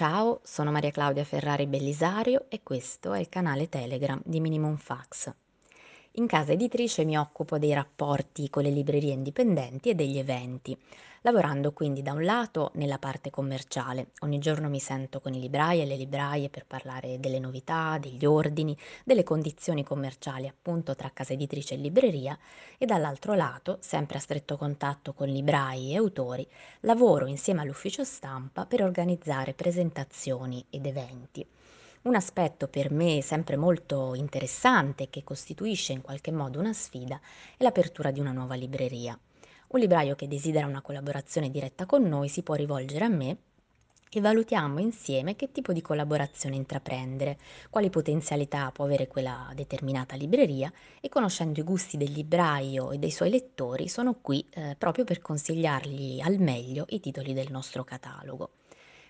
Ciao, sono Maria Claudia Ferrari Bellisario e questo è il canale Telegram di Minimum Fax. In casa editrice mi occupo dei rapporti con le librerie indipendenti e degli eventi, lavorando quindi da un lato nella parte commerciale. Ogni giorno mi sento con i librai e le libraie per parlare delle novità, degli ordini, delle condizioni commerciali appunto tra casa editrice e libreria e dall'altro lato, sempre a stretto contatto con librai e autori, lavoro insieme all'ufficio stampa per organizzare presentazioni ed eventi. Un aspetto per me sempre molto interessante, che costituisce in qualche modo una sfida, è l'apertura di una nuova libreria. Un libraio che desidera una collaborazione diretta con noi si può rivolgere a me e valutiamo insieme che tipo di collaborazione intraprendere, quali potenzialità può avere quella determinata libreria e conoscendo i gusti del libraio e dei suoi lettori sono qui eh, proprio per consigliargli al meglio i titoli del nostro catalogo.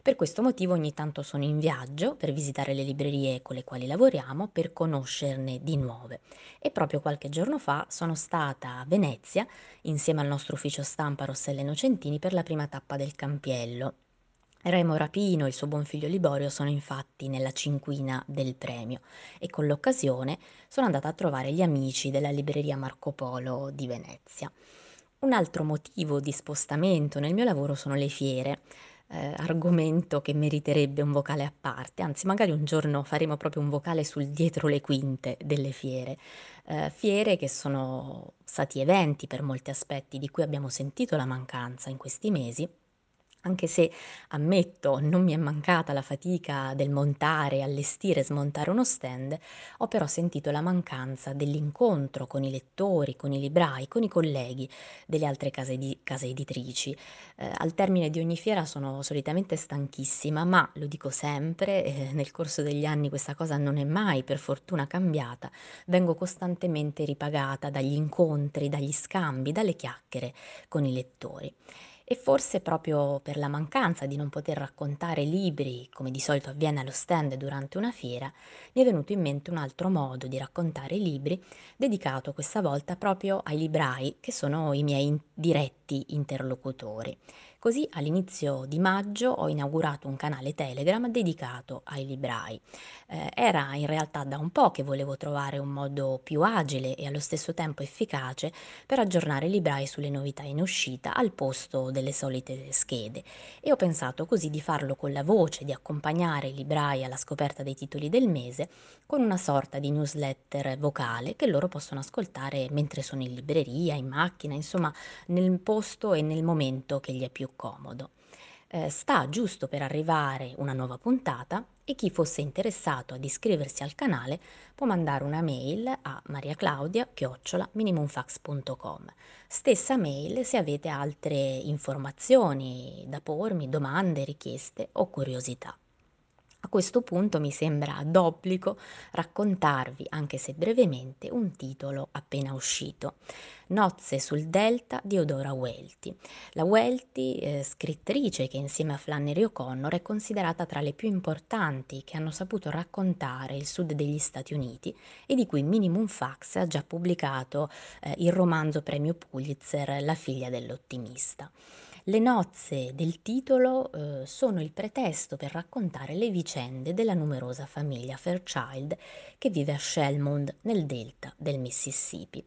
Per questo motivo ogni tanto sono in viaggio per visitare le librerie con le quali lavoriamo, per conoscerne di nuove. E proprio qualche giorno fa sono stata a Venezia insieme al nostro ufficio stampa Rossella Innocentini per la prima tappa del Campiello. Remo Rapino e il suo buon figlio Liborio sono infatti nella cinquina del premio e con l'occasione sono andata a trovare gli amici della libreria Marco Polo di Venezia. Un altro motivo di spostamento nel mio lavoro sono le fiere eh, argomento che meriterebbe un vocale a parte, anzi magari un giorno faremo proprio un vocale sul dietro le quinte delle fiere. Eh, fiere che sono stati eventi per molti aspetti di cui abbiamo sentito la mancanza in questi mesi anche se ammetto non mi è mancata la fatica del montare, allestire e smontare uno stand, ho però sentito la mancanza dell'incontro con i lettori, con i librai, con i colleghi delle altre case, di, case editrici. Eh, al termine di ogni fiera sono solitamente stanchissima, ma lo dico sempre, eh, nel corso degli anni questa cosa non è mai per fortuna cambiata, vengo costantemente ripagata dagli incontri, dagli scambi, dalle chiacchiere con i lettori. E forse proprio per la mancanza di non poter raccontare libri, come di solito avviene allo stand durante una fiera, mi è venuto in mente un altro modo di raccontare libri, dedicato questa volta proprio ai librai, che sono i miei diretti interlocutori. Così all'inizio di maggio ho inaugurato un canale Telegram dedicato ai librai. Eh, era in realtà da un po' che volevo trovare un modo più agile e allo stesso tempo efficace per aggiornare i librai sulle novità in uscita al posto delle solite schede e ho pensato così di farlo con la voce, di accompagnare i librai alla scoperta dei titoli del mese con una sorta di newsletter vocale che loro possono ascoltare mentre sono in libreria, in macchina, insomma nel posto e nel momento che gli è più più comodo. Eh, sta giusto per arrivare una nuova puntata e chi fosse interessato ad iscriversi al canale può mandare una mail a mariaclaudia-minimumfax.com. Stessa mail se avete altre informazioni da pormi, domande, richieste o curiosità. A questo punto mi sembra d'obbligo raccontarvi, anche se brevemente, un titolo appena uscito. Nozze sul Delta di Odora Welty. La Welty, eh, scrittrice che insieme a Flannery O'Connor è considerata tra le più importanti che hanno saputo raccontare il sud degli Stati Uniti e di cui Minimum Fax ha già pubblicato eh, il romanzo premio Pulitzer La figlia dell'ottimista. Le nozze del titolo eh, sono il pretesto per raccontare le vicende della numerosa famiglia Fairchild che vive a Shelmond nel delta del Mississippi.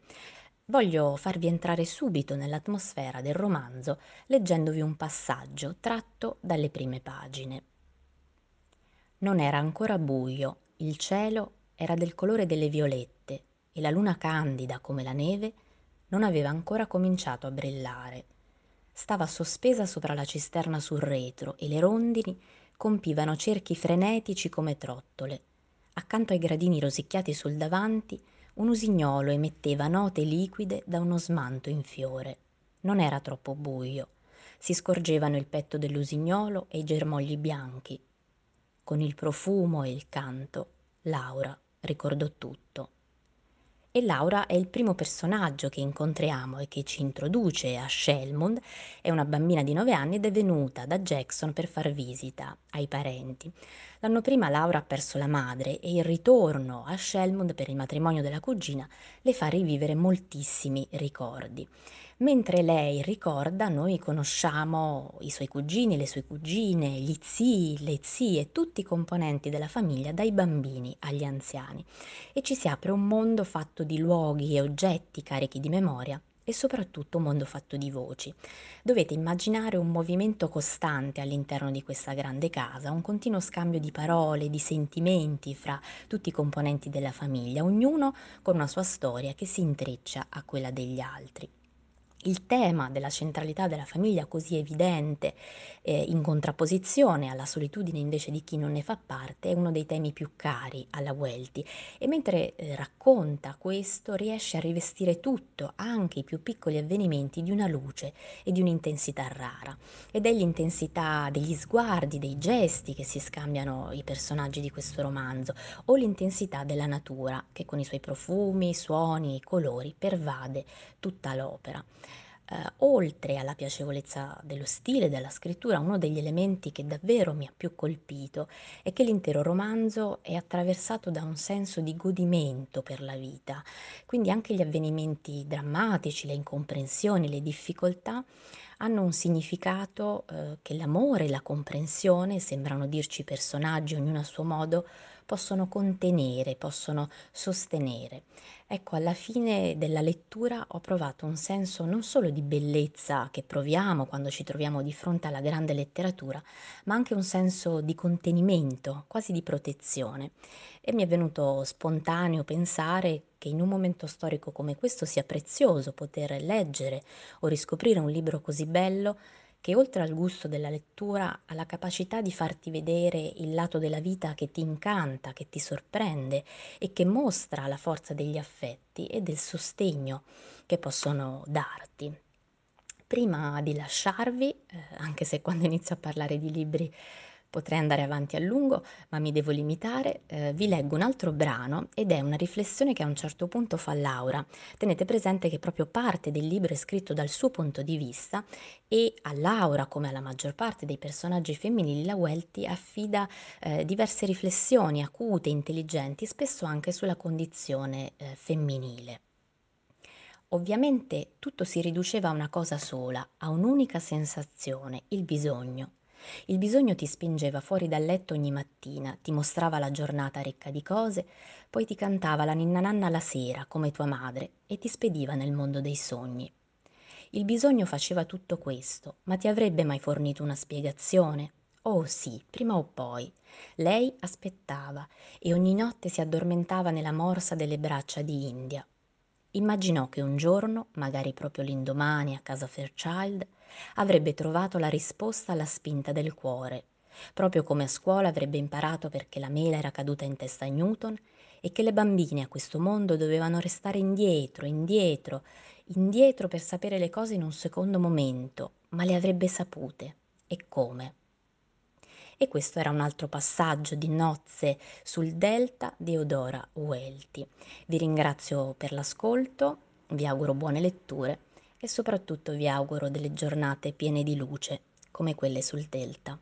Voglio farvi entrare subito nell'atmosfera del romanzo leggendovi un passaggio tratto dalle prime pagine. Non era ancora buio, il cielo era del colore delle violette e la luna candida come la neve non aveva ancora cominciato a brillare stava sospesa sopra la cisterna sul retro e le rondini compivano cerchi frenetici come trottole. Accanto ai gradini rosicchiati sul davanti, un usignolo emetteva note liquide da uno smanto in fiore. Non era troppo buio. Si scorgevano il petto dell'usignolo e i germogli bianchi. Con il profumo e il canto, Laura ricordò tutto e Laura è il primo personaggio che incontriamo e che ci introduce a Shelmond. È una bambina di 9 anni ed è venuta da Jackson per far visita ai parenti. L'anno prima Laura ha perso la madre e il ritorno a Shelmond per il matrimonio della cugina le fa rivivere moltissimi ricordi. Mentre lei ricorda, noi conosciamo i suoi cugini, le sue cugine, gli zii, le zie, tutti i componenti della famiglia, dai bambini agli anziani, e ci si apre un mondo fatto di luoghi e oggetti carichi di memoria e soprattutto un mondo fatto di voci. Dovete immaginare un movimento costante all'interno di questa grande casa, un continuo scambio di parole, di sentimenti fra tutti i componenti della famiglia, ognuno con una sua storia che si intreccia a quella degli altri. Il tema della centralità della famiglia così evidente, eh, in contrapposizione alla solitudine invece di chi non ne fa parte, è uno dei temi più cari alla Welty e mentre eh, racconta questo riesce a rivestire tutto, anche i più piccoli avvenimenti, di una luce e di un'intensità rara. Ed è l'intensità degli sguardi, dei gesti che si scambiano i personaggi di questo romanzo o l'intensità della natura che con i suoi profumi, suoni, colori pervade tutta l'opera. Eh, oltre alla piacevolezza dello stile, della scrittura, uno degli elementi che davvero mi ha più colpito è che l'intero romanzo è attraversato da un senso di godimento per la vita, quindi anche gli avvenimenti drammatici, le incomprensioni, le difficoltà hanno un significato eh, che l'amore e la comprensione, sembrano dirci personaggi, ognuno a suo modo, possono contenere, possono sostenere. Ecco, alla fine della lettura ho provato un senso non solo di bellezza che proviamo quando ci troviamo di fronte alla grande letteratura, ma anche un senso di contenimento, quasi di protezione. E mi è venuto spontaneo pensare che in un momento storico come questo sia prezioso poter leggere o riscoprire un libro così bello che oltre al gusto della lettura ha la capacità di farti vedere il lato della vita che ti incanta, che ti sorprende e che mostra la forza degli affetti e del sostegno che possono darti. Prima di lasciarvi, eh, anche se quando inizio a parlare di libri Potrei andare avanti a lungo, ma mi devo limitare. Eh, vi leggo un altro brano ed è una riflessione che a un certo punto fa Laura. Tenete presente che proprio parte del libro è scritto dal suo punto di vista e a Laura, come alla maggior parte dei personaggi femminili, la Welty affida eh, diverse riflessioni acute, intelligenti, spesso anche sulla condizione eh, femminile. Ovviamente tutto si riduceva a una cosa sola, a un'unica sensazione, il bisogno. Il bisogno ti spingeva fuori dal letto ogni mattina, ti mostrava la giornata ricca di cose, poi ti cantava la ninna nanna la sera, come tua madre, e ti spediva nel mondo dei sogni. Il bisogno faceva tutto questo, ma ti avrebbe mai fornito una spiegazione? Oh sì, prima o poi. Lei aspettava e ogni notte si addormentava nella morsa delle braccia di India, Immaginò che un giorno, magari proprio l'indomani a casa Fairchild, avrebbe trovato la risposta alla spinta del cuore, proprio come a scuola avrebbe imparato perché la mela era caduta in testa a Newton e che le bambine a questo mondo dovevano restare indietro, indietro, indietro per sapere le cose in un secondo momento, ma le avrebbe sapute. E come? E questo era un altro passaggio di Nozze sul Delta di Eudora Welty. Vi ringrazio per l'ascolto, vi auguro buone letture e soprattutto vi auguro delle giornate piene di luce come quelle sul Delta.